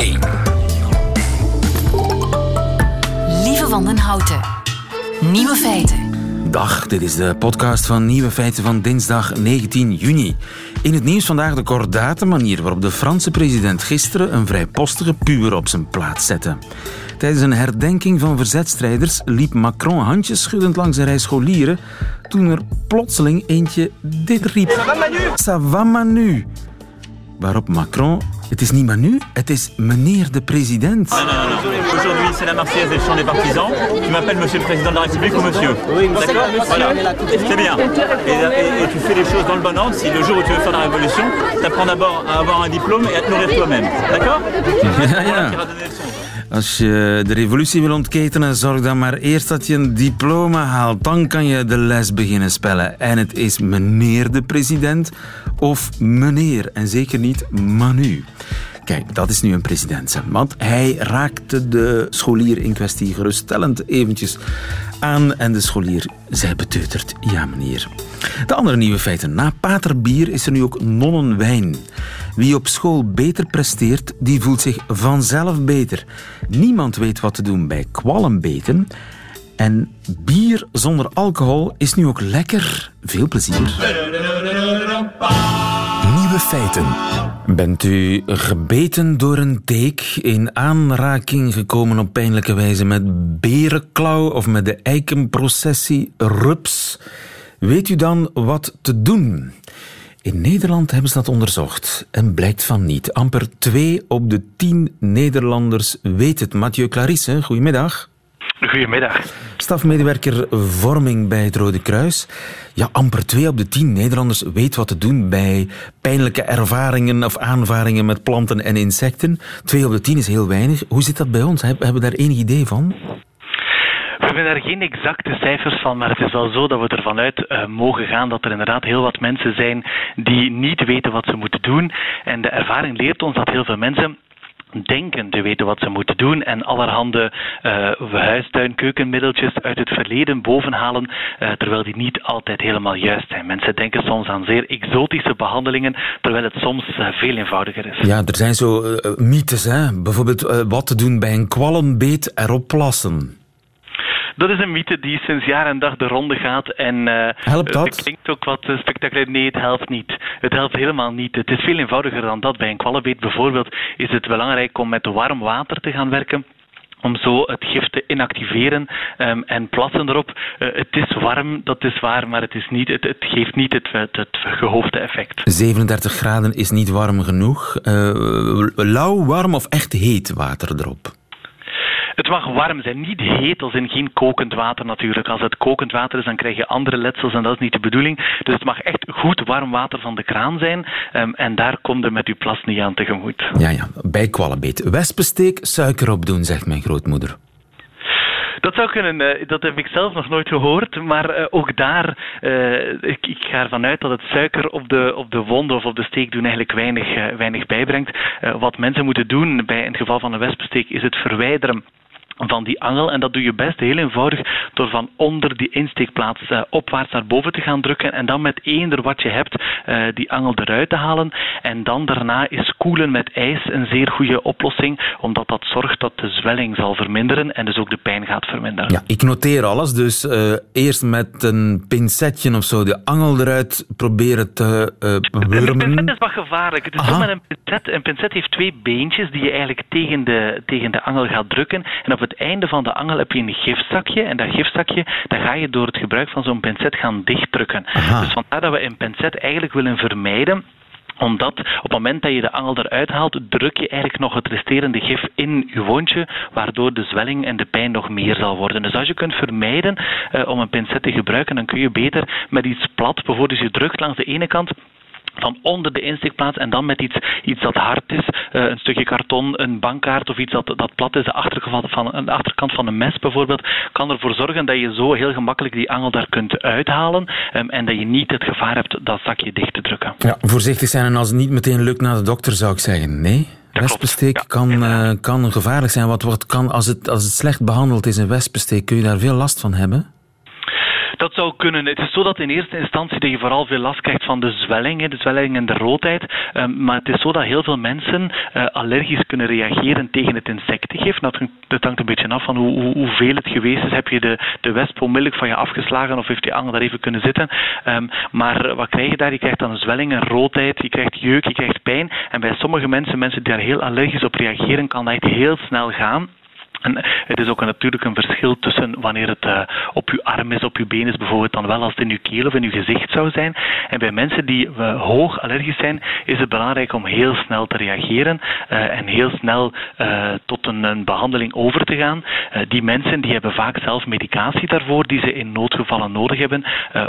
1. Lieve van den Houten. Nieuwe feiten. Dag, dit is de podcast van Nieuwe Feiten van dinsdag 19 juni. In het nieuws vandaag de kordate manier waarop de Franse president gisteren een vrijpostige puber op zijn plaats zette. Tijdens een herdenking van verzetstrijders liep Macron handjes schuddend langs een rij scholieren toen er plotseling eentje dit riep. Ça va Manu? Waarop Macron, het is niet Manu, het is meneer de president. Aujourd'hui, c'est la Marseillaise des chants des partisans. Tu m'appelles monsieur le président de la République ou monsieur D'accord Voilà. C'est bien. Et, et- et tu fais les choses dans le bon ordre. Si le jour où tu veux faire la révolution, tu apprends d'abord à avoir un diplôme et à te nourrir toi-même. D'accord Ja, ja. Als je de revolutie wil ontketenen, zorg dan maar eerst dat je een diploma haalt. Dan kan je de les beginnen spellen. En het is meneer de president of meneer. En zeker niet Manu. Kijk, dat is nu een president. Want hij raakte de scholier in kwestie geruststellend eventjes aan. En de scholier zei beteuterd, ja meneer. De andere nieuwe feiten. Na paterbier is er nu ook nonnenwijn. Wie op school beter presteert, die voelt zich vanzelf beter. Niemand weet wat te doen bij kwallenbeten. En bier zonder alcohol is nu ook lekker. Veel plezier. Feiten. Bent u gebeten door een teek, in aanraking gekomen op pijnlijke wijze met berenklauw of met de eikenprocessie rups? Weet u dan wat te doen? In Nederland hebben ze dat onderzocht en blijkt van niet. Amper 2 op de 10 Nederlanders weet het. Mathieu Clarisse, goedemiddag. Goedemiddag. Stafmedewerker vorming bij het Rode Kruis. Ja, amper 2 op de 10 Nederlanders weet wat te doen bij pijnlijke ervaringen of aanvaringen met planten en insecten. 2 op de 10 is heel weinig. Hoe zit dat bij ons? Heb- Hebben we daar enig idee van? We hebben daar geen exacte cijfers van, maar het is wel zo dat we ervan uit eh, mogen gaan dat er inderdaad heel wat mensen zijn die niet weten wat ze moeten doen. En de ervaring leert ons dat heel veel mensen denken te weten wat ze moeten doen en allerhande eh huistuin, keukenmiddeltjes uit het verleden bovenhalen, eh, terwijl die niet altijd helemaal juist zijn. Mensen denken soms aan zeer exotische behandelingen, terwijl het soms eh, veel eenvoudiger is. Ja, er zijn zo mythes, hè? bijvoorbeeld wat te doen bij een kwallenbeet erop plassen. Dat is een mythe die sinds jaar en dag de ronde gaat. En eh, Helpt dat? Het klinkt ook wat eh, spectaculair. Nee, het helpt niet. Het helpt helemaal niet. Het is veel eenvoudiger dan dat. Bij een kwallenbeet bijvoorbeeld is het belangrijk om met warm water te gaan werken om zo het gif te inactiveren ehm, en plassen erop. Eh, het is warm, dat is waar, maar het, is niet, het, het geeft niet het, het, het gehoofde effect. 37 graden is niet warm genoeg. Lauw, warm of echt heet water erop? Het mag warm zijn, niet heet als in geen kokend water natuurlijk. Als het kokend water is, dan krijg je andere letsels en dat is niet de bedoeling. Dus het mag echt goed warm water van de kraan zijn ehm, en daar komt er met uw plas niet aan tegemoet. Ja, ja, bij kwallenbeet. Wespensteek, suiker op doen, zegt mijn grootmoeder. Dat zou kunnen, eh, dat heb ik zelf nog nooit gehoord, maar eh, ook daar, eh, ik, ga ervan uit dat het suiker op de, op de wond of op de steek doen eigenlijk weinig, weinig bijbrengt. Wat mensen moeten doen bij, in het geval van een wespensteek is het verwijderen van die angel. En dat doe je best heel eenvoudig door van onder die insteekplaats eh, opwaarts naar boven te gaan drukken en dan met eender wat je hebt eh, die angel eruit te halen. En dan daarna is koelen met ijs een zeer goede oplossing, omdat dat zorgt dat de zwelling zal verminderen en dus ook de pijn gaat verminderen. Ja, ik noteer alles, dus eh, eerst met een pincetje of zo de angel eruit proberen te eh Een pincet wurmen. is wat gevaarlijk. Het is met een pincet. Een pincet heeft twee beentjes die je eigenlijk tegen de, tegen de angel gaat drukken. En op het einde van de angel heb je een gifzakje. En dat gifzakje, dat ga je door het gebruik van zo'n pincet gaan dichtdrukken. Aha. Dus vandaar dat we een pincet eigenlijk willen vermijden omdat op het moment dat je de angel eruit haalt, druk je eigenlijk nog het resterende gif in je wondje, waardoor de zwelling en de pijn nog meer zal worden. Dus als je kunt vermijden eh, om een pincet te gebruiken, dan kun je beter met iets plat, bijvoorbeeld je drukt langs de ene kant van onder de insteekplaats en dan met iets, iets dat hard is, eh, een stukje karton, een bankkaart of iets dat, dat plat is, de achterkant, van, de achterkant van een mes bijvoorbeeld, kan ervoor zorgen dat je zo heel gemakkelijk die angel daar kunt uithalen ehm, en dat je niet het gevaar hebt dat zakje dicht te drukken. Ja, voorzichtig zijn en als het niet meteen lukt naar de dokter, zou ik zeggen. Nee, wespensteek Ja, kan, eh, kan gevaarlijk zijn. Wat wordt, kan, als, het, als het slecht behandeld is, een wespensteek, kun je daar veel last van hebben? Dat zou kunnen. Het is zo dat in eerste instantie dat je vooral veel last krijgt van de zwelling, de zwelling en de roodheid. Ehm, maar het is zo dat heel veel mensen uh, allergisch kunnen reageren tegen het insectengif. Dat, hangt een beetje af van hoe, hoe, hoeveel het geweest is. Heb je de, de wesp onmiddellijk van je afgeslagen of heeft die angel daar even kunnen zitten? Um, maar wat krijg je daar? Je krijgt dan een zwelling, een roodheid, je krijgt jeuk, je krijgt pijn. En bij sommige mensen, mensen die daar heel allergisch op reageren, kan dat echt heel snel gaan. En het is ook natuurlijk een verschil tussen wanneer het uh, op uw arm is, op uw been is bijvoorbeeld, dan wel als het in uw keel of in uw gezicht zou zijn. En bij mensen die uh, hoog allergisch zijn, is het belangrijk om heel snel te reageren uh, en heel snel tot een, een, behandeling over te gaan. die mensen die hebben vaak zelf medicatie daarvoor, die ze in noodgevallen nodig hebben,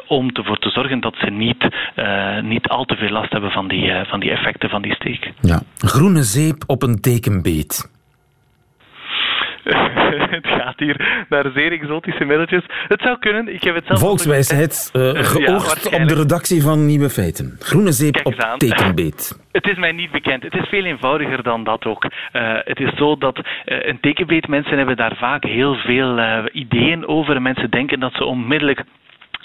om ervoor te zorgen dat ze niet, niet al te veel last hebben van die, van die effecten van die steek. Ja. Groene zeep op een tekenbeet. het gaat hier naar zeer exotische middeltjes. Het zou kunnen. Ik heb het zelf Volkswijsheid, uh, geoogst op de redactie van Nieuwe Feiten. Groene zeep op tekenbeet. Het is mij niet bekend. Het is veel eenvoudiger dan dat ook. Uh, het is zo dat uh, een tekenbeet, mensen hebben daar vaak heel veel ideeën over. Mensen denken dat ze onmiddellijk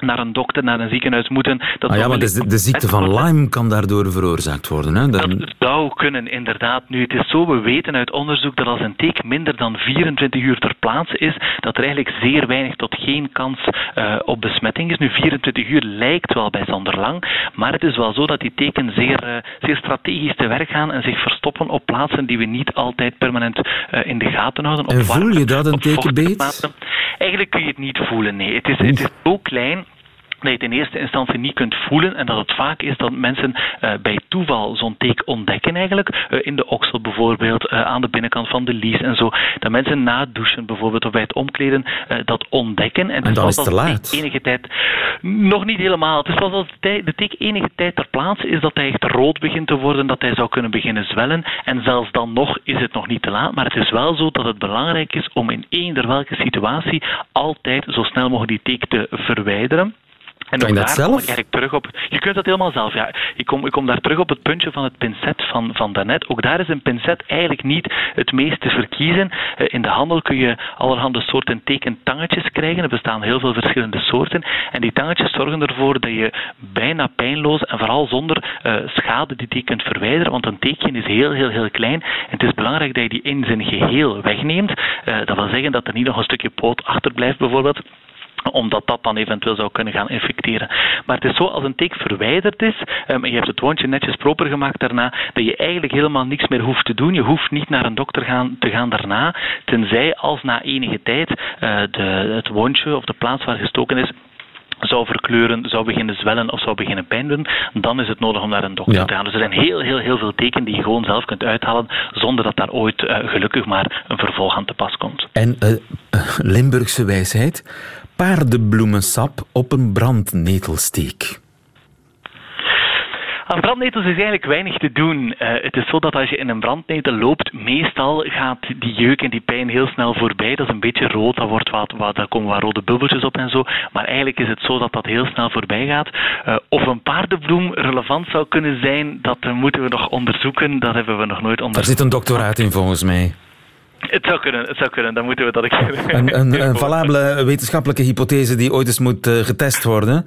naar een dokter, naar een ziekenhuis moeten. Dat ah ja, maar de, de, ziekte van Lyme kan daardoor veroorzaakt worden. Hè? Dan... Dat zou kunnen, inderdaad. Nu, het is zo, we weten uit onderzoek dat als een teek minder dan 24 uur ter plaatse is, dat er eigenlijk zeer weinig tot geen kans uh, op besmetting is. Nu, 24 uur lijkt wel bijzonder lang, maar het is wel zo dat die teken zeer, uh, zeer strategisch te werk gaan en zich verstoppen op plaatsen die we niet altijd permanent uh, in de gaten houden. En voel je dat, een tekenbeet? Eigenlijk kun je het niet voelen, nee. Het is, het is zo klein dat je het in eerste instantie niet kunt voelen en dat het vaak is dat mensen uh, bij toeval zo'n teek ontdekken eigenlijk, uh, in de oksel bijvoorbeeld, uh, aan de binnenkant van de lies en zo. Dat mensen na het douchen bijvoorbeeld of bij het omkleden dat ontdekken. En, en dan is het te laat. Enige tijd, nog niet helemaal. Het is pas als de teek enige tijd ter plaatse is dat hij echt rood begint te worden, dat hij zou kunnen beginnen zwellen. En zelfs dan nog is het nog niet te laat. Maar het is wel zo dat het belangrijk is om in eender welke situatie altijd zo snel mogelijk die teek te verwijderen. En kan je dat zelf? Kom ik terug op, je kunt dat helemaal zelf, ja. Ik kom, ik kom daar terug op het puntje van het pincet van, van daarnet. Ook daar is een pincet eigenlijk niet het meest te verkiezen. Uh, in de handel kun je allerhande soorten tekentangetjes krijgen. Er bestaan heel veel verschillende soorten. En die tangetjes zorgen ervoor dat je bijna pijnloos en vooral zonder uh, schade die teken kunt verwijderen. Want een teekje is heel, heel, heel klein. En het is belangrijk dat je die in zijn geheel wegneemt. Uh, dat wil zeggen dat er niet nog een stukje poot achterblijft bijvoorbeeld omdat dat dan eventueel zou kunnen gaan infecteren. Maar het is zo, als een teek verwijderd is um, en je hebt het wondje netjes proper gemaakt daarna, dat je eigenlijk helemaal niks meer hoeft te doen. Je hoeft niet naar een dokter gaan, te gaan daarna, tenzij als na enige tijd uh, de, het wondje of de plaats waar gestoken is zou verkleuren, zou beginnen zwellen of zou beginnen pijn doen, dan is het nodig om naar een dokter te gaan. Dus er zijn heel, heel, heel veel tekenen die je gewoon zelf kunt uithalen, zonder dat daar ooit uh, gelukkig maar een vervolg aan te pas komt. En uh, Limburgse wijsheid, paardenbloemensap op een brandnetelsteek. Aan brandnetels is eigenlijk weinig te doen. Uh, het is zo dat als je in een brandnetel loopt, meestal gaat die jeuk en die pijn heel snel voorbij. Dat is een beetje rood, dat wordt wat, wat, daar komen wat rode bubbeltjes op en zo. Maar eigenlijk is het zo dat dat heel snel voorbij gaat. Uh, of een paardenbloem relevant zou kunnen zijn, dat moeten we nog onderzoeken. Dat hebben we nog nooit onderzocht. Er zit een doctoraat in volgens mij. Het zou kunnen, het zou kunnen. Dan moeten we dat ik. Een, een, een valabele wetenschappelijke hypothese die ooit eens moet uh, getest worden.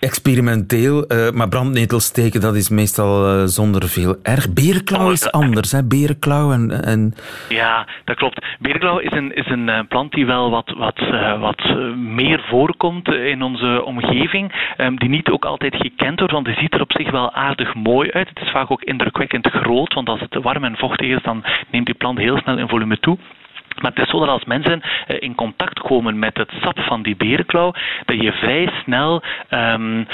Experimenteel, uh, maar brandnetels steken, dat is meestal uh, zonder veel erg. Berenklauw is anders, hè? Berenklauw en, en... Ja, dat klopt. Berenklauw is een, is een plant die wel wat, wat, wat meer voorkomt in onze omgeving. Um, die niet ook altijd gekend wordt, want die ziet er op zich wel aardig mooi uit. Het is vaak ook indrukwekkend groot, want als het warm en vochtig is, dan neemt die plant heel snel in volume me toe. Maar het is zo dat als mensen eh, in contact komen met het sap van die berenklauw, dat je vrij snel um,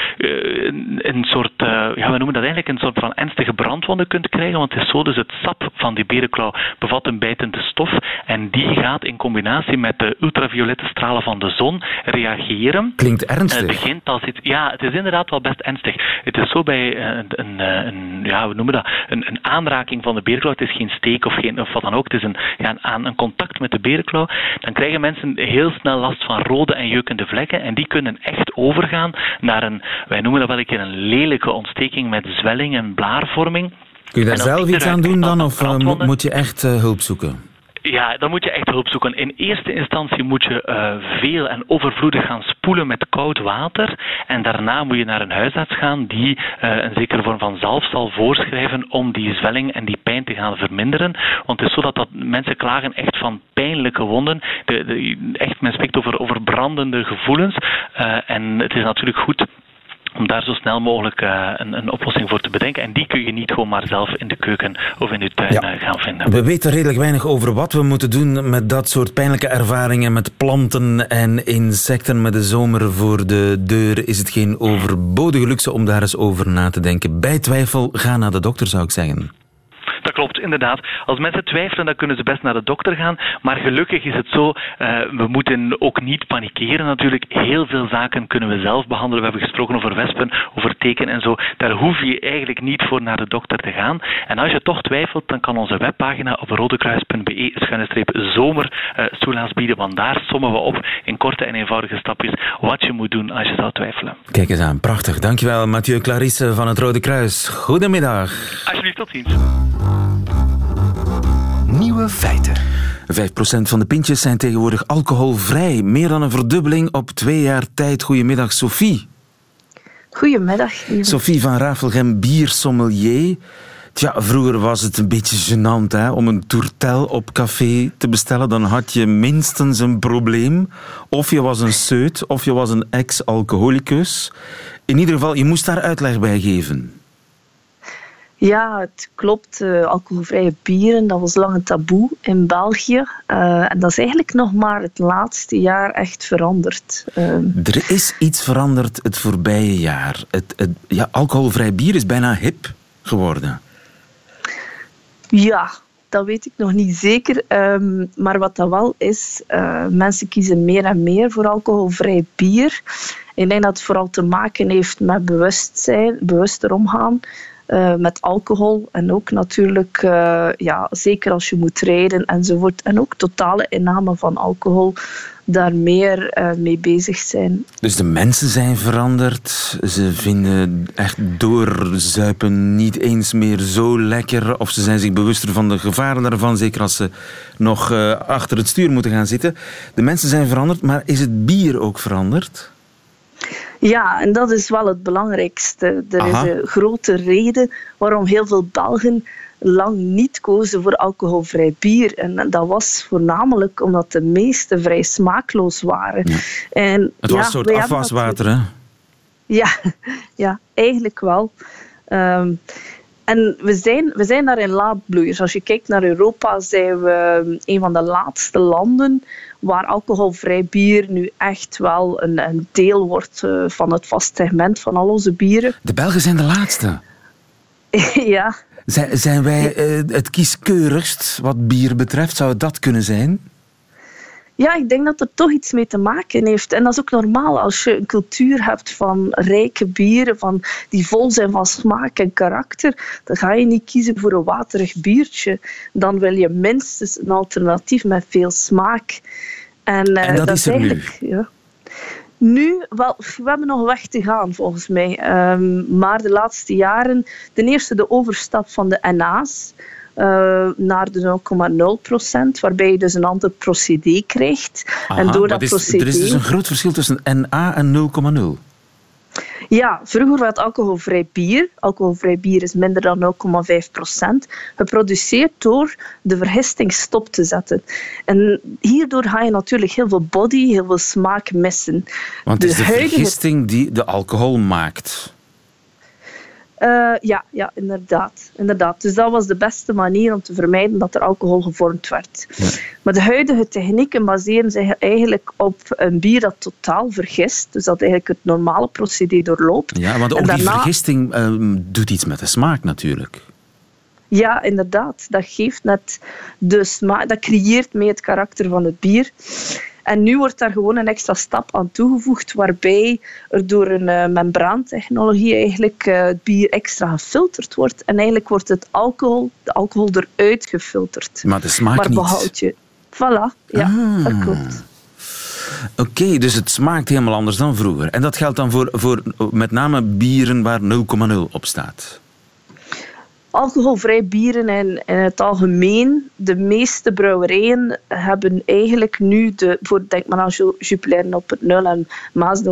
een soort, uh, ja, we noemen dat eigenlijk een soort van ernstige brandwonden kunt krijgen. Want het is zo, dus het sap van die berenklauw bevat een bijtende stof en die gaat in combinatie met de ultraviolette stralen van de zon reageren. Klinkt ernstig. het begint als iets, ja, het is inderdaad wel best ernstig. Het is zo bij een, een, een ja, we noemen dat, een, een aanraking van de berenklauw. Het is geen steek of, geen, of wat dan ook. Het is een, ja, een, een contact met de berenklauw, dan krijgen mensen heel snel last van rode en jeukende vlekken. En die kunnen echt overgaan naar een, wij noemen dat wel een keer een lelijke ontsteking met zwelling en blaarvorming. Kun je daar zelf iets aan doen dan, of uh, moet je echt uh, hulp zoeken? Ja, dan moet je echt hulp zoeken. In eerste instantie moet je uh, veel en overvloedig gaan spoelen met koud water. En daarna moet je naar een huisarts gaan die uh, een zekere vorm van zalf zal voorschrijven om die zwelling en die pijn te gaan verminderen. Want het is zo dat, dat mensen klagen echt van pijnlijke wonden. De, echt, men spreekt over, brandende gevoelens. Uh, en het is natuurlijk goed om daar zo snel mogelijk uh, een, een, oplossing voor te bedenken. En die kun je niet gewoon maar zelf in de keuken of in de tuin ja. uh, gaan vinden. We weten redelijk weinig over wat we moeten doen met dat soort pijnlijke ervaringen met planten en insecten met de zomer voor de deur. Is het geen overbodige luxe om daar eens over na te denken? Bij twijfel, ga naar de dokter zou ik zeggen. Inderdaad. Als mensen twijfelen, dan kunnen ze best naar de dokter gaan. Maar gelukkig is het zo, uh, we moeten ook niet panikeren natuurlijk. Heel veel zaken kunnen we zelf behandelen. We hebben gesproken over wespen, over teken en zo. Daar hoef je eigenlijk niet voor naar de dokter te gaan. En als je toch twijfelt, dan kan onze webpagina op rodekruis.be-zomer uh, soelaas bieden. Want daar sommen we op in korte en eenvoudige stapjes wat je moet doen als je zou twijfelen. Kijk eens aan, prachtig. Dankjewel, Mathieu Clarisse van het Rode Kruis. Goedemiddag. Alsjeblieft, tot ziens. Nieuwe feiten. 5% van de pintjes zijn tegenwoordig alcoholvrij. Meer dan een verdubbeling op twee jaar tijd. Goedemiddag, Sophie. Goedemiddag. Sophie van Rafelgem, biersommelier. Tja, vroeger was het een beetje gênant hè, om een tourtel op café te bestellen. Dan had je minstens een probleem. Of je was een seut, of je was een ex-alcoholicus. In ieder geval, je moest daar uitleg bij geven. Ja, het klopt. Uh, alcoholvrije bieren, dat was lang een taboe in België. Uh, en dat is eigenlijk nog maar het laatste jaar echt veranderd. Uh, er is iets veranderd het voorbije jaar. Het, het, ja, alcoholvrij bier is bijna hip geworden. Ja, dat weet ik nog niet zeker. Um, maar wat dat wel is, mensen kiezen meer en meer voor alcoholvrij bier. Ik denk dat het vooral te maken heeft met bewustzijn, bewuster omgaan. Uh, met alcohol en ook natuurlijk, uh, ja, zeker als je moet rijden enzovoort. En ook totale inname van alcohol, daar meer uh, mee bezig zijn. Dus de mensen zijn veranderd. Ze vinden echt doorzuipen niet eens meer zo lekker. Of ze zijn zich bewuster van de gevaren daarvan. Zeker als ze nog achter het stuur moeten gaan zitten. De mensen zijn veranderd, maar is het bier ook veranderd? Ja, en dat is wel het belangrijkste. Er Aha. is een grote reden waarom heel veel Belgen lang niet kozen voor alcoholvrij bier. En dat was voornamelijk omdat de meeste vrij smaakloos waren. Ja. En, het was een soort afwaswater, hè? Ja, ja, eigenlijk wel. Um, en we zijn, we zijn daarin laadbloeiers. Als je kijkt naar Europa, zijn we een van de laatste landen waar alcoholvrij bier nu echt wel een, een deel wordt uh, van het vast segment van al onze bieren. De Belgen zijn de laatste. ja. Zijn, zijn wij uh, het kieskeurigst wat bier betreft? Zou het dat kunnen zijn? Ja, ik denk dat het toch iets mee te maken heeft. En dat is ook normaal als je een cultuur hebt van rijke bieren, van, die vol zijn van smaak en karakter. Dan ga je niet kiezen voor een waterig biertje. Dan wil je minstens een alternatief met veel smaak. En, en dat, dat, is er eigenlijk, nu? Ja. Nu, wel, we hebben nog weg te gaan volgens mij. Um, maar de laatste jaren, ten eerste de overstap van de NA's. Uh, naar de 0,0 procent, waarbij je dus een ander procedé krijgt. Aha, en door dat is, procedé... Er is dus een groot verschil tussen NA en 0,0. Ja, vroeger was alcoholvrij bier. Alcoholvrij bier is minder dan 0,5 procent. Geproduceerd door de vergisting stop te zetten. En hierdoor ga je natuurlijk heel veel body, heel veel smaak missen. Want het is de, de huidige... vergisting die de alcohol maakt. Uh, ja, ja inderdaad, inderdaad. Dus dat was de beste manier om te vermijden dat er alcohol gevormd werd. Ja. Maar de huidige technieken baseren zich eigenlijk op een bier dat totaal vergist. Dus dat eigenlijk het normale procedé doorloopt. Ja, want ook en daarna... die vergisting uh, doet iets met de smaak natuurlijk. Ja, inderdaad. Dat geeft net de smaak, dat creëert mee het karakter van het bier. En nu wordt daar gewoon een extra stap aan toegevoegd, waarbij er door een uh, membraantechnologie eigenlijk uh, het bier extra gefilterd wordt. En eigenlijk wordt het alcohol, de alcohol eruit gefilterd. Maar de smaak maar behoud je. Voilà, ja, ah. dat klopt. Oké, okay, dus het smaakt helemaal anders dan vroeger. En dat geldt dan voor, voor met name bieren waar 0,0 op staat? Alcoholvrij bieren in, in het algemeen, de meeste brouwerijen hebben eigenlijk nu, de, voor, denk maar aan Jupiler 0.0 en Maas 0.0,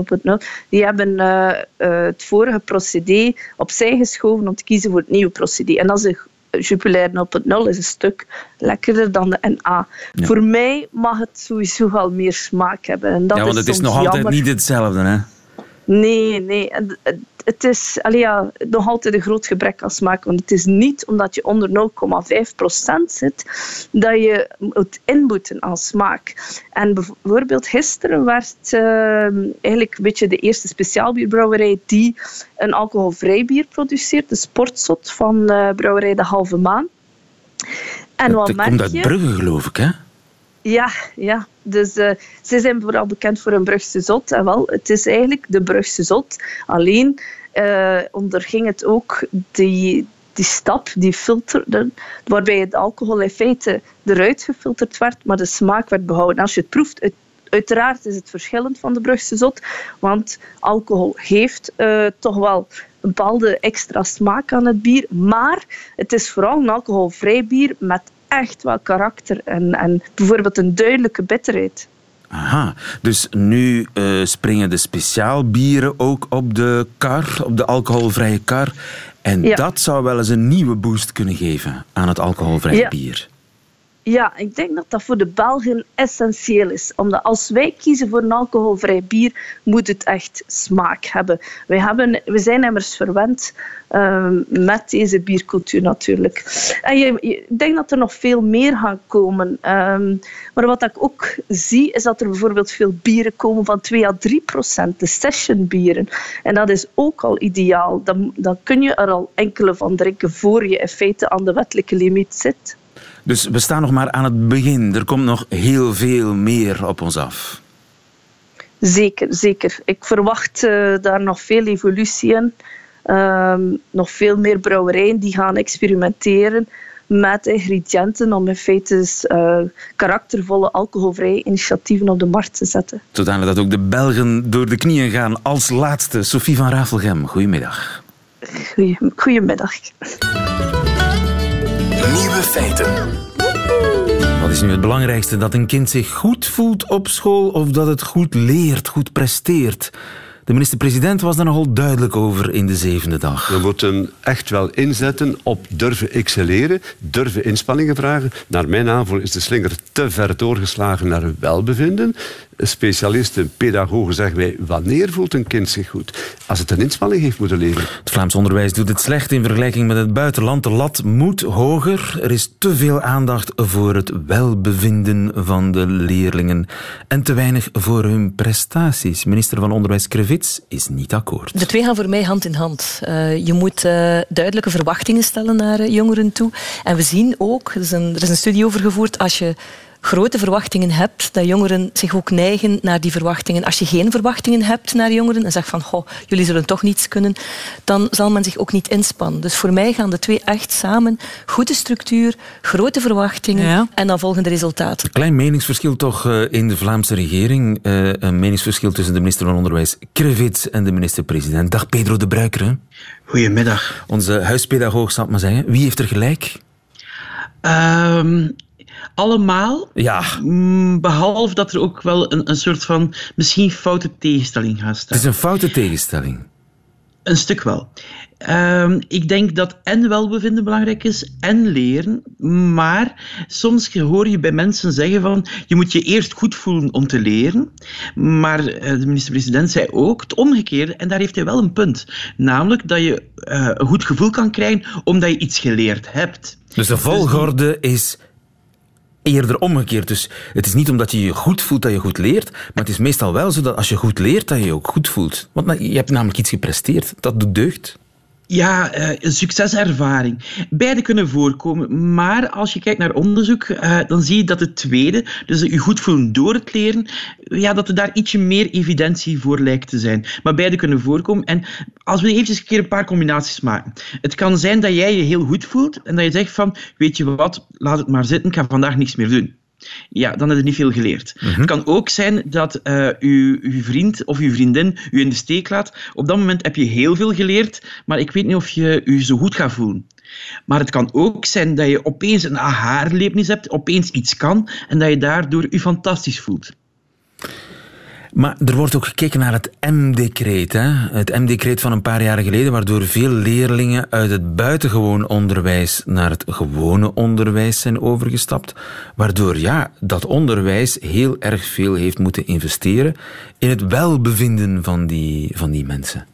die hebben uh, uh, het vorige procedé opzij geschoven om te kiezen voor het nieuwe procedé. En dat is een Jupiler 0.0 is een stuk lekkerder dan de NA. Voor mij mag het sowieso wel meer smaak hebben. En dat ja, want het is, nog altijd niet hetzelfde, hè? Nee, nee het is allee, ja, nog altijd een groot gebrek aan smaak. Want het is niet omdat je onder 0,5% zit dat je moet inboeten aan smaak. En bijvoorbeeld gisteren werd uh, eigenlijk een beetje de eerste speciaalbierbrouwerij die een alcoholvrij bier produceert. De Sportzot van uh, brouwerij De Halve Maan. En wat dat komt uit Brugge, geloof ik, hè? Ja, ja. Dus uh, ze zijn vooral bekend voor een Brugse zot. En wel, het is eigenlijk de Brugse zot. Alleen uh, onderging het ook die, die stap, die filter, waarbij het alcohol in feite eruit gefilterd werd, maar de smaak werd behouden. Als je het proeft, uiteraard is het verschillend van de Brugse zot, want alcohol heeft toch wel een bepaalde extra smaak aan het bier, maar het is vooral een alcoholvrij bier met echt wel karakter en, en bijvoorbeeld een duidelijke bitterheid. Aha, dus nu uh, springen de speciaalbieren ook op de kar, op de alcoholvrije kar. En dat zou wel eens een nieuwe boost kunnen geven aan het alcoholvrije ja. bier. Ja, ik denk dat dat voor de Belgen essentieel is. Omdat als wij kiezen voor een alcoholvrij bier, moet het echt smaak hebben. Wij hebben, we zijn immers verwend uh, met deze biercultuur natuurlijk. En je, ik denk dat er nog veel meer gaan komen. Um, maar wat ik ook zie, is dat er bijvoorbeeld veel bieren komen van 2 à 3 procent, de sessionbieren. En dat is ook al ideaal. Dan, dan kun je er al enkele van drinken voor je in feite aan de wettelijke limiet zit. Dus we staan nog maar aan het begin. Er komt nog heel veel meer op ons af. Zeker, zeker. Ik verwacht uh, daar nog veel evolutie in. Uh, nog veel meer brouwerijen die gaan experimenteren met ingrediënten om in feite uh, karaktervolle alcoholvrije initiatieven op de markt te zetten. Zodanig dat ook de Belgen door de knieën gaan. Als laatste, Sophie van Rafelgem. Goedemiddag. Goedemiddag. Nieuwe feiten. Wat is nu het belangrijkste? Dat een kind zich goed voelt op school of dat het goed leert, goed presteert? De minister-president was daar nogal duidelijk over in de zevende dag. We moeten echt wel inzetten op durven excelleren, durven inspanningen vragen. Naar mijn aanvoel is de slinger te ver doorgeslagen naar welbevinden specialisten, pedagogen zeggen wij, wanneer voelt een kind zich goed? Als het een inspanning heeft moeten leveren. Het Vlaams onderwijs doet het slecht in vergelijking met het buitenland. De lat moet hoger. Er is te veel aandacht voor het welbevinden van de leerlingen en te weinig voor hun prestaties. Minister van Onderwijs Is niet akkoord. De twee gaan voor mij hand in hand. Uh, je moet uh, duidelijke verwachtingen stellen naar uh, jongeren toe. En we zien ook, er is een, er is een studie over gevoerd, als je grote verwachtingen hebt, dat jongeren zich ook neigen naar die verwachtingen. Als je geen verwachtingen hebt naar jongeren en zegt van goh, jullie zullen toch niets kunnen, dan zal men zich ook niet inspannen. Dus voor mij gaan de twee echt samen. Goede structuur, grote verwachtingen en dan volgende resultaten. Een klein meningsverschil toch eh, in de Vlaamse regering. Eh, een meningsverschil tussen de minister van Onderwijs Krevits en de minister-president. Dag Pedro de Bruiker. Goedemiddag. Onze huispedagoog, zal ik maar zeggen. Wie heeft er gelijk? Um, allemaal. Ja. Mm, behalve dat er ook wel een, een soort van misschien foute tegenstelling gaat staan. Het is een foute tegenstelling. Een stuk wel. Um, ik denk dat en welbevinden belangrijk is en leren. Maar soms hoor je bij mensen zeggen van je moet je eerst goed voelen om te leren. Maar eh, de minister-president zei ook het omgekeerde en daar heeft hij wel een punt. Namelijk dat je uh, een goed gevoel kan krijgen omdat je iets geleerd hebt. Dus de volgorde is eerder omgekeerd. Dus het is niet omdat je je goed voelt dat je goed leert, maar het is meestal wel zo dat als je goed leert, dat je je ook goed voelt. Want je hebt namelijk iets gepresteerd. Dat doet deugd. Ja, uh, een succeservaring. Beide kunnen voorkomen, maar als je kijkt naar onderzoek, uh, dan zie je dat het tweede, dus je goed voelen door het leren, ja, dat er daar ietsje meer evidentie voor lijkt te zijn. Maar beide kunnen voorkomen. En als we eventjes een keer een paar combinaties maken. Het kan zijn dat jij je heel goed voelt en dat je zegt van, weet je wat, laat het maar zitten, ik ga vandaag niks meer doen ja, dan heb je niet veel geleerd. Mhm. Het kan ook zijn dat uh, uw, uw, vriend of uw vriendin u in de steek laat. Op dat moment heb je heel veel geleerd, maar ik weet niet of je je zo goed gaat voelen. Maar het kan ook zijn dat je opeens een aha-erlevenis hebt, opeens iets kan en dat je daardoor je fantastisch voelt. Maar er wordt ook gekeken naar het M-decreet. Het M-decreet van een paar jaar geleden, waardoor veel leerlingen uit het buitengewoon onderwijs naar het gewone onderwijs zijn overgestapt. Waardoor ja, dat onderwijs heel erg veel heeft moeten investeren in het welbevinden van die, van die mensen.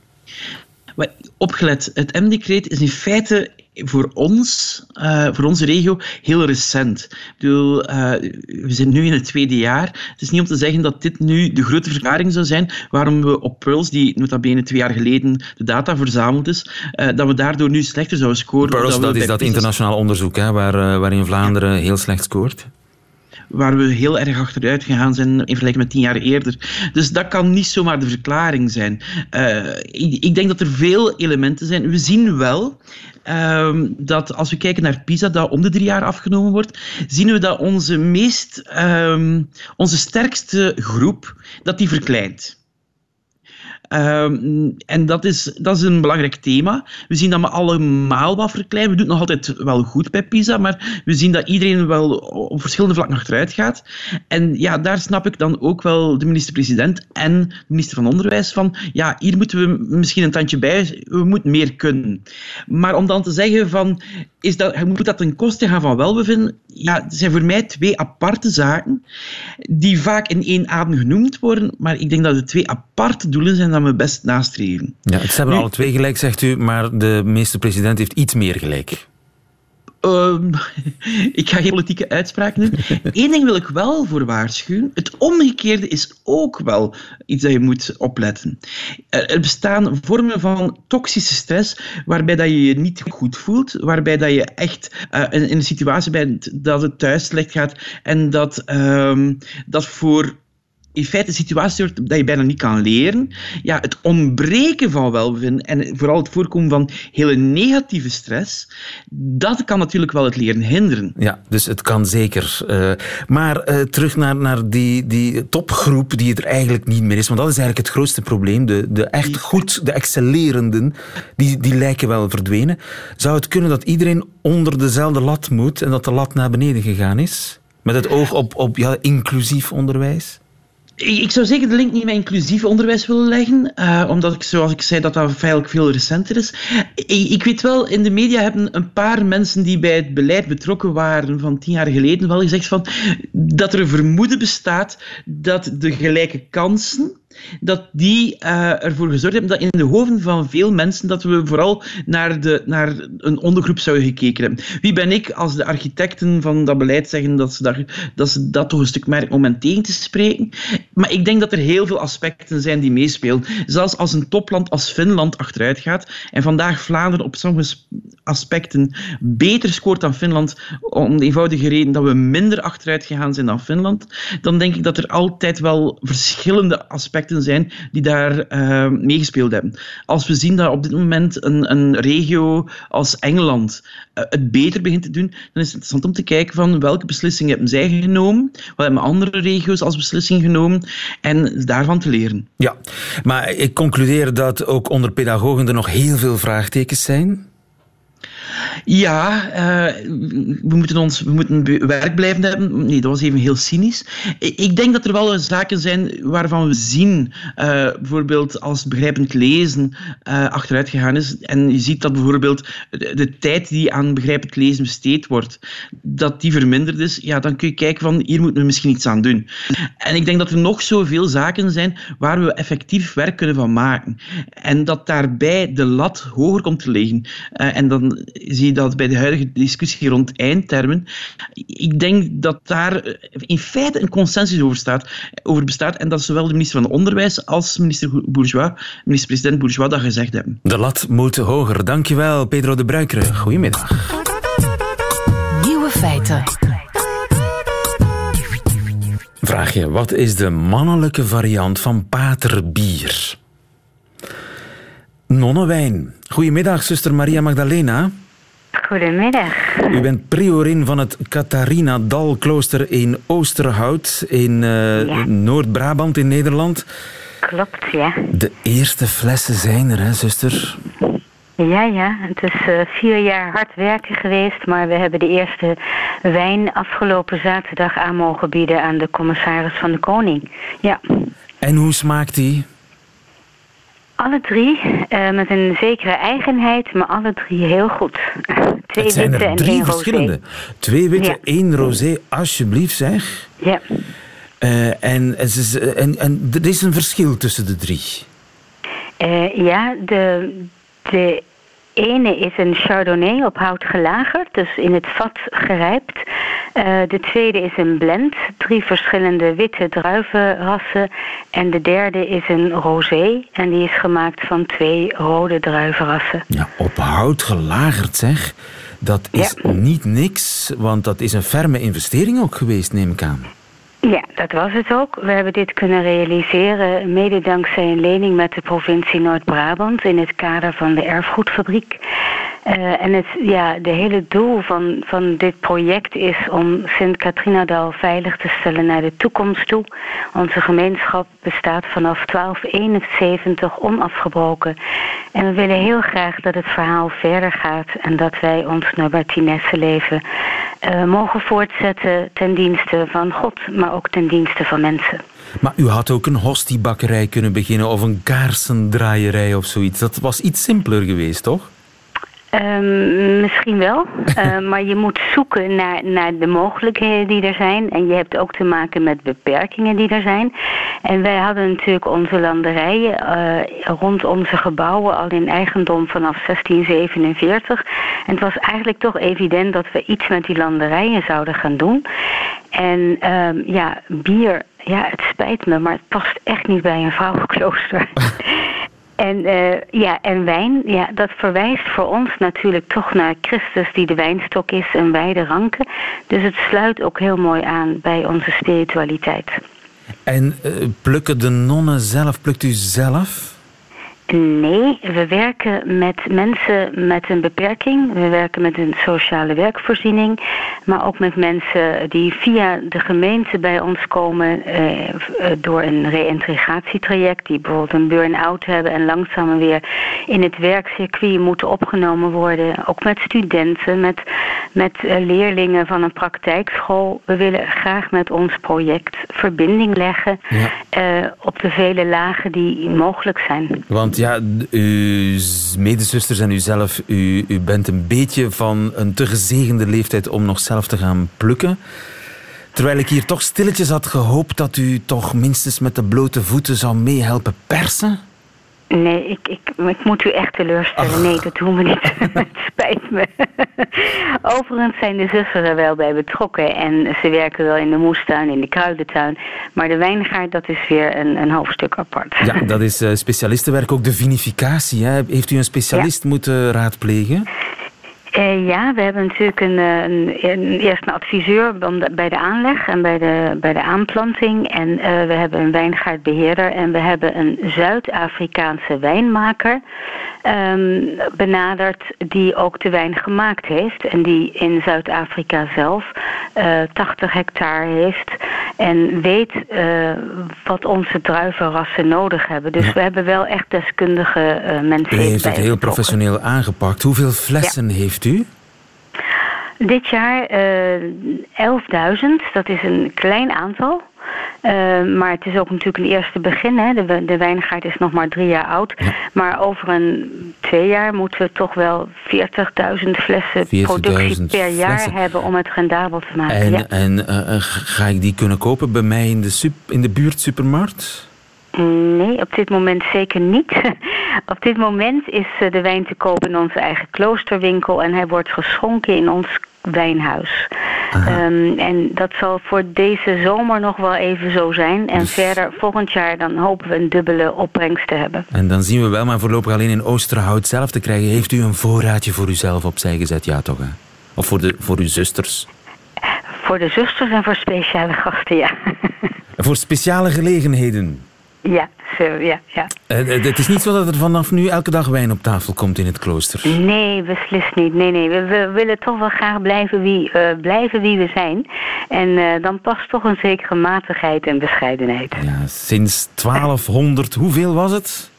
Opgelet, het M-decreet is in feite voor ons, uh, voor onze regio, heel recent. Ik bedoel, uh, we zijn nu in het tweede jaar. Het is niet om te zeggen dat dit nu de grote verklaring zou zijn waarom we op Pearls, die nota bene twee jaar geleden de data verzameld is, uh, dat we daardoor nu slechter zouden scoren. Pearls, dat, dat is dat internationaal onderzoek hè, waar, waarin Vlaanderen heel slecht scoort waar we heel erg achteruit gegaan zijn in vergelijking met tien jaar eerder. Dus dat kan niet zomaar de verklaring zijn. Uh, ik, ik, denk dat er veel elementen zijn. We zien wel um, dat als we kijken naar PISA, dat om de drie jaar afgenomen wordt, zien we dat onze meest, um, onze sterkste groep, dat die verkleint. Um, en dat is, dat is een belangrijk thema. We zien dat we allemaal wat verkleinen. We doen het nog altijd wel goed bij PISA, maar we zien dat iedereen wel op verschillende vlakken achteruit gaat. En ja, daar snap ik dan ook wel de minister-president en de minister van Onderwijs van, ja, hier moeten we misschien een tandje bij, we moeten meer kunnen. Maar om dan te zeggen van, is dat, moet dat ten koste gaan van welbevinden? Ja, zijn voor mij twee aparte zaken die vaak in één adem genoemd worden, maar ik denk dat het twee aparte doelen zijn we best nastreven. Ja, het hebben alle twee gelijk, zegt u, maar de minister-president heeft iets meer gelijk. Um, ik ga geen politieke uitspraken doen. Eén ding wil ik wel voor waarschuwen. Het omgekeerde is ook wel iets dat je moet opletten. Er bestaan vormen van toxische stress waarbij dat je je niet goed voelt, waarbij dat je echt uh, in, een situatie bent dat het thuis slecht gaat en dat, um, dat voor in feite een situatie wordt dat je bijna niet kan leren. Ja, het ontbreken van welbevinden en vooral het voorkomen van hele negatieve stress, dat kan natuurlijk wel het leren hinderen. Ja, dus het kan zeker. Uh, maar uh, terug naar, naar die, die topgroep die er eigenlijk niet meer is, want dat is eigenlijk het grootste probleem. De, de echt goed, de excellerenden, die, die lijken wel verdwenen. Zou het kunnen dat iedereen onder dezelfde lat moet en dat de lat naar beneden gegaan is? Met het oog op, op ja, inclusief onderwijs? Ik zou zeker de link niet met inclusief onderwijs willen leggen, uh, omdat ik, zoals ik zei, dat dat feitelijk veel recenter is. Ik, ik, weet wel, in de media hebben een paar mensen die bij het beleid betrokken waren van tien jaar geleden wel gezegd van, dat er een vermoeden bestaat dat de gelijke kansen dat die uh, ervoor gezorgd hebben dat in de hoofden van veel mensen dat we vooral naar, de, naar een ondergroep zouden gekeken hebben. Wie ben ik als de architecten van dat beleid zeggen dat ze, daar, dat, dat toch een stuk merken om hen tegen te spreken? Maar ik denk dat er heel veel aspecten zijn die meespelen. Zelfs als een topland als Finland achteruit gaat en vandaag Vlaanderen op sommige aspecten beter scoort dan Finland, om de eenvoudige reden dat we minder achteruit gegaan zijn dan Finland, dan denk ik dat er altijd wel verschillende aspecten zijn die daar uh, meegespeeld hebben. Als we zien dat op dit moment een, een regio als Engeland uh, het beter begint te doen, dan is het interessant om te kijken van welke beslissingen hebben zij genomen, wat hebben andere regio's als beslissing genomen en daarvan te leren. Ja, maar ik concludeer dat ook onder pedagogen er nog heel veel vraagtekens zijn. Ja, uh, we moeten ons we moeten werk blijven hebben. Nee, dat was even heel cynisch. Ik denk dat er wel zaken zijn waarvan we zien, uh, bijvoorbeeld als begrijpend lezen uh, achteruit gegaan is. En je ziet dat bijvoorbeeld de, de, tijd die aan begrijpend lezen besteed wordt, dat die verminderd is. Ja, dan kun je kijken van hier moeten we misschien iets aan doen. En ik denk dat er nog zoveel zaken zijn waar we effectief werk kunnen van maken. En dat daarbij de lat hoger komt te liggen. en dan zie je dat bij de huidige discussie rond eindtermen. Ik denk dat daar in feite een consensus over, staat, over bestaat en dat zowel de minister van Onderwijs als minister Bourgeois, minister-president Bourgeois dat gezegd hebben. De lat moet hoger. Dankjewel, Pedro de Bruikere. Goedemiddag. Nieuwe feiten. Vraag je, wat is de mannelijke variant van paterbier? Nonnewijn. Goedemiddag, zuster Maria Magdalena. Goedemiddag. U bent priorin van het Catharina Dalklooster in Oosterhout in uh, Noord-Brabant in Nederland. Klopt, ja. De eerste flessen zijn er, hè, zuster? Ja, ja. Het is uh, vier jaar hard werken geweest, maar we hebben de eerste wijn afgelopen zaterdag aan mogen bieden aan de commissaris van de Koning. Ja. En hoe smaakt die? Alle drie, uh, met een zekere eigenheid, maar alle drie heel goed. Twee Het zijn witte er drie en één verschillende. Rosé. Twee witte, ja. één rosé, alsjeblieft zeg. Ja. Uh, en, en, en er is een verschil tussen de drie. Uh, ja, de, de ene is een chardonnay op hout gelagerd, dus in het vat gerijpt. Uh, de tweede is een blend, drie verschillende witte druivenrassen. En de derde is een rosé en die is gemaakt van twee rode druivenrassen. Ja, op hout gelagerd zeg. Dat is ja. niet niks, want dat is een ferme investering ook geweest, neem ik aan. Ja, dat was het ook. We hebben dit kunnen realiseren mede dankzij een lening met de provincie Noord-Brabant in het kader van de erfgoedfabriek. Uh, en het ja, de hele doel van, van dit project is om Sint-Katrinadal veilig te stellen naar de toekomst toe. Onze gemeenschap bestaat vanaf 1271 onafgebroken. En we willen heel graag dat het verhaal verder gaat en dat wij ons Nabartinesse leven uh, mogen voortzetten ten dienste van God, maar ook ten dienste van mensen. Maar u had ook een hostiebakkerij kunnen beginnen of een kaarsendraaierij of zoiets. Dat was iets simpeler geweest, toch? Um, misschien wel, uh, maar je moet zoeken naar, naar de mogelijkheden die er zijn. En je hebt ook te maken met beperkingen die er zijn. En wij hadden natuurlijk onze landerijen uh, rond onze gebouwen al in eigendom vanaf 1647. En het was eigenlijk toch evident dat we iets met die landerijen zouden gaan doen. En um, ja, bier, ja, het spijt me, maar het past echt niet bij een vrouwenklooster. En, uh, ja, en wijn, ja, dat verwijst voor ons natuurlijk toch naar Christus die de wijnstok is en wij de ranken. Dus het sluit ook heel mooi aan bij onze spiritualiteit. En uh, plukken de nonnen zelf, plukt u zelf? Nee, we werken met mensen met een beperking. We werken met een sociale werkvoorziening. Maar ook met mensen die via de gemeente bij ons komen eh, door een reïntegratietraject. Die bijvoorbeeld een burn-out hebben en langzaam weer in het werkcircuit moeten opgenomen worden. Ook met studenten, met, met uh, leerlingen van een praktijkschool. We willen graag met ons project verbinding leggen ja. uh, op de vele lagen die mogelijk zijn. Want ja, uw medezusters en uzelf, u, u bent een beetje van een te gezegende leeftijd om nog zelf te gaan plukken. Terwijl ik hier toch stilletjes had gehoopt dat u toch minstens met de blote voeten zou meehelpen persen. Nee, ik, ik, ik moet u echt teleurstellen. Ach. Nee, dat doen we niet. het spijt me. Overigens zijn de zussen er wel bij betrokken. En ze werken wel in de moestuin, in de kruidentuin. Maar de wijngaard, dat is weer een, een hoofdstuk apart. Ja, dat is uh, specialistenwerk. Ook de vinificatie. Hè? Heeft u een specialist ja. moeten raadplegen? Uh, ja, we hebben natuurlijk een, een, een, eerst een adviseur bij de aanleg en bij de, bij de aanplanting. En uh, we hebben een wijngaardbeheerder en we hebben een Zuid-Afrikaanse wijnmaker um, benaderd die ook de wijn gemaakt heeft. En die in Zuid-Afrika zelf uh, 80 hectare heeft en weet wat onze druivenrassen nodig hebben. Dus ja. we hebben wel echt deskundige mensen. U heeft het heel professioneel aangepakt. Hoeveel flessen ja. heeft u? Dit jaar uh, 11.000, dat is een klein aantal. Uh, maar het is ook natuurlijk een eerste begin. Hè. De, de wijngaard is nog maar drie jaar oud. Ja. Maar over een twee jaar moeten we toch wel 40.000 flessen 40 productie per jaar hebben om het rendabel te maken. En, ja. en uh, ga ik die kunnen kopen bij mij in de, sup, in de buurt supermarkt? Nee, op dit moment zeker niet. op dit moment is de wijn te koop in onze eigen kloosterwinkel en hij wordt geschonken in ons wijnhuis. Um, en dat zal voor deze zomer nog wel even zo zijn. En dus... verder, volgend jaar, dan hopen we een dubbele opbrengst te hebben. En dan zien we wel, maar voorlopig alleen in Oosterhout zelf te krijgen. Heeft u een voorraadje voor uzelf opzij gezet? Ja, toch? Hè? Of voor, de, voor uw zusters? Voor de zusters en voor speciale gasten, ja. voor speciale gelegenheden? Ja, zo, ja, ja. Uh, het is niet zo dat er vanaf nu elke dag wijn op tafel komt in het klooster? Nee, beslist niet. Nee, nee. We, we willen toch wel graag blijven wie, uh, blijven wie we zijn. En uh, dan past toch een zekere matigheid en bescheidenheid. Ja, sinds 1200, hoeveel was het?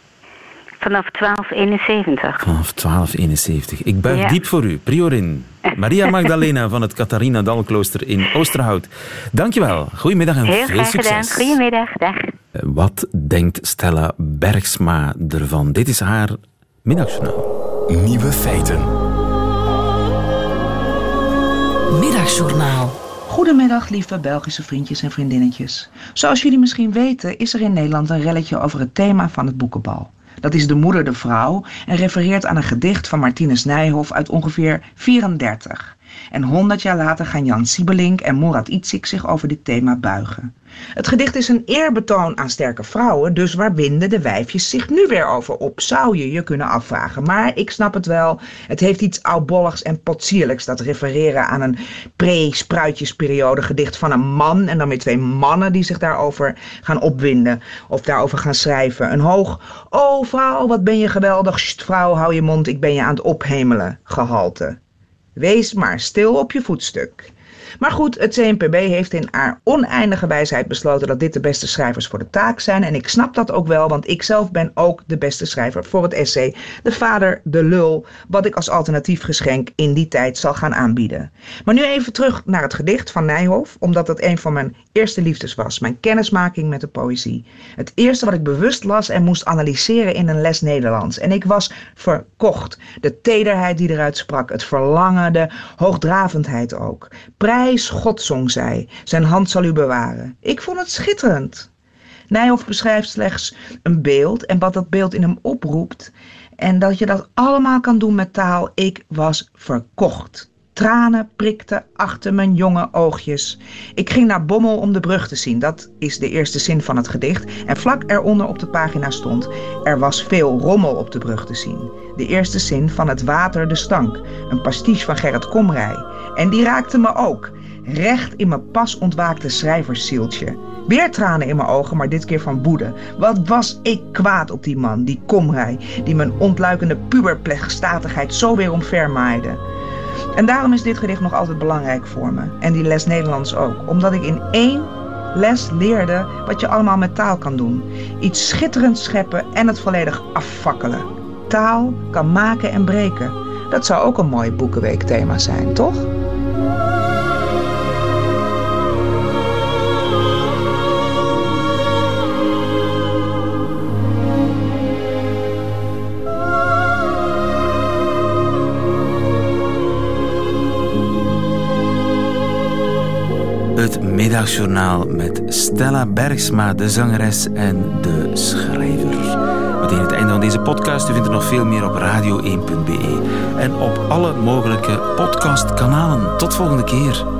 Vanaf 1271. Vanaf 1271. Ik buig diep voor u. Priorin. Maria Magdalena van het Catharina Dalklooster in Oosterhout. Dankjewel. Goedemiddag en Heel veel succes. Gedaan. Goedemiddag. Dag. Wat denkt Stella Bergsma ervan? Dit is haar middagjournaal. Nieuwe feiten. Middagjournaal. Goedemiddag, lieve Belgische vriendjes en vriendinnetjes. Zoals jullie misschien weten, is er in Nederland een relletje over het thema van het boekenbal. Dat is De Moeder de Vrouw en refereert aan een gedicht van Martinus Nijhoff uit ongeveer 34. En honderd jaar later gaan Jan Siebelink en Murat Itzig zich over dit thema buigen. Het gedicht is een eerbetoon aan sterke vrouwen, dus waar winden de wijfjes zich nu weer over op, zou je je kunnen afvragen. Maar ik snap het wel, het heeft iets oudbolligs en potsierlijks, dat refereren aan een pre-spruitjesperiode gedicht van een man en dan weer twee mannen die zich daarover gaan opwinden of daarover gaan schrijven. Een hoog, oh vrouw, wat ben je geweldig, Sst, vrouw, hou je mond, ik ben je aan het ophemelen, gehalte. Wees maar stil op je voetstuk. Maar goed, het CNPB heeft in haar oneindige wijsheid besloten dat dit de beste schrijvers voor de taak zijn. En ik snap dat ook wel, want ik zelf ben ook de beste schrijver voor het essay De Vader, de Lul, wat ik als alternatief geschenk in die tijd zal gaan aanbieden. Maar nu even terug naar het gedicht van Nijhoff, omdat dat een van mijn eerste liefdes was, mijn kennismaking met de poëzie. Het eerste wat ik bewust las en moest analyseren in een les Nederlands. En ik was verkocht. De tederheid die eruit sprak, het verlangen, de hoogdravendheid ook. Prijs God, zong zij. Zijn hand zal u bewaren. Ik vond het schitterend. Nijhoff beschrijft slechts een beeld en wat dat beeld in hem oproept. En dat je dat allemaal kan doen met taal. Ik was verkocht. Tranen prikten achter mijn jonge oogjes. Ik ging naar Bommel om de brug te zien. Dat is de eerste zin van het gedicht. En vlak eronder op de pagina stond: Er was veel rommel op de brug te zien. De eerste zin van Het Water de Stank. Een pastiche van Gerrit Komrij. En die raakte me ook. Recht in mijn pas ontwaakte schrijverszieltje. Weer tranen in mijn ogen, maar dit keer van woede. Wat was ik kwaad op die man, die Komrij, die mijn ontluikende puberplegstatigheid zo weer omvermaaide. En daarom is dit gedicht nog altijd belangrijk voor me. En die les Nederlands ook. Omdat ik in één les leerde wat je allemaal met taal kan doen. Iets schitterends scheppen en het volledig afvakkelen. Taal kan maken en breken. Dat zou ook een mooi boekenweekthema zijn, toch? Middagjournaal met Stella Bergsma, de zangeres en de schrijver. Meteen het einde van deze podcast. U vindt er nog veel meer op radio1.be en op alle mogelijke podcastkanalen. Tot volgende keer.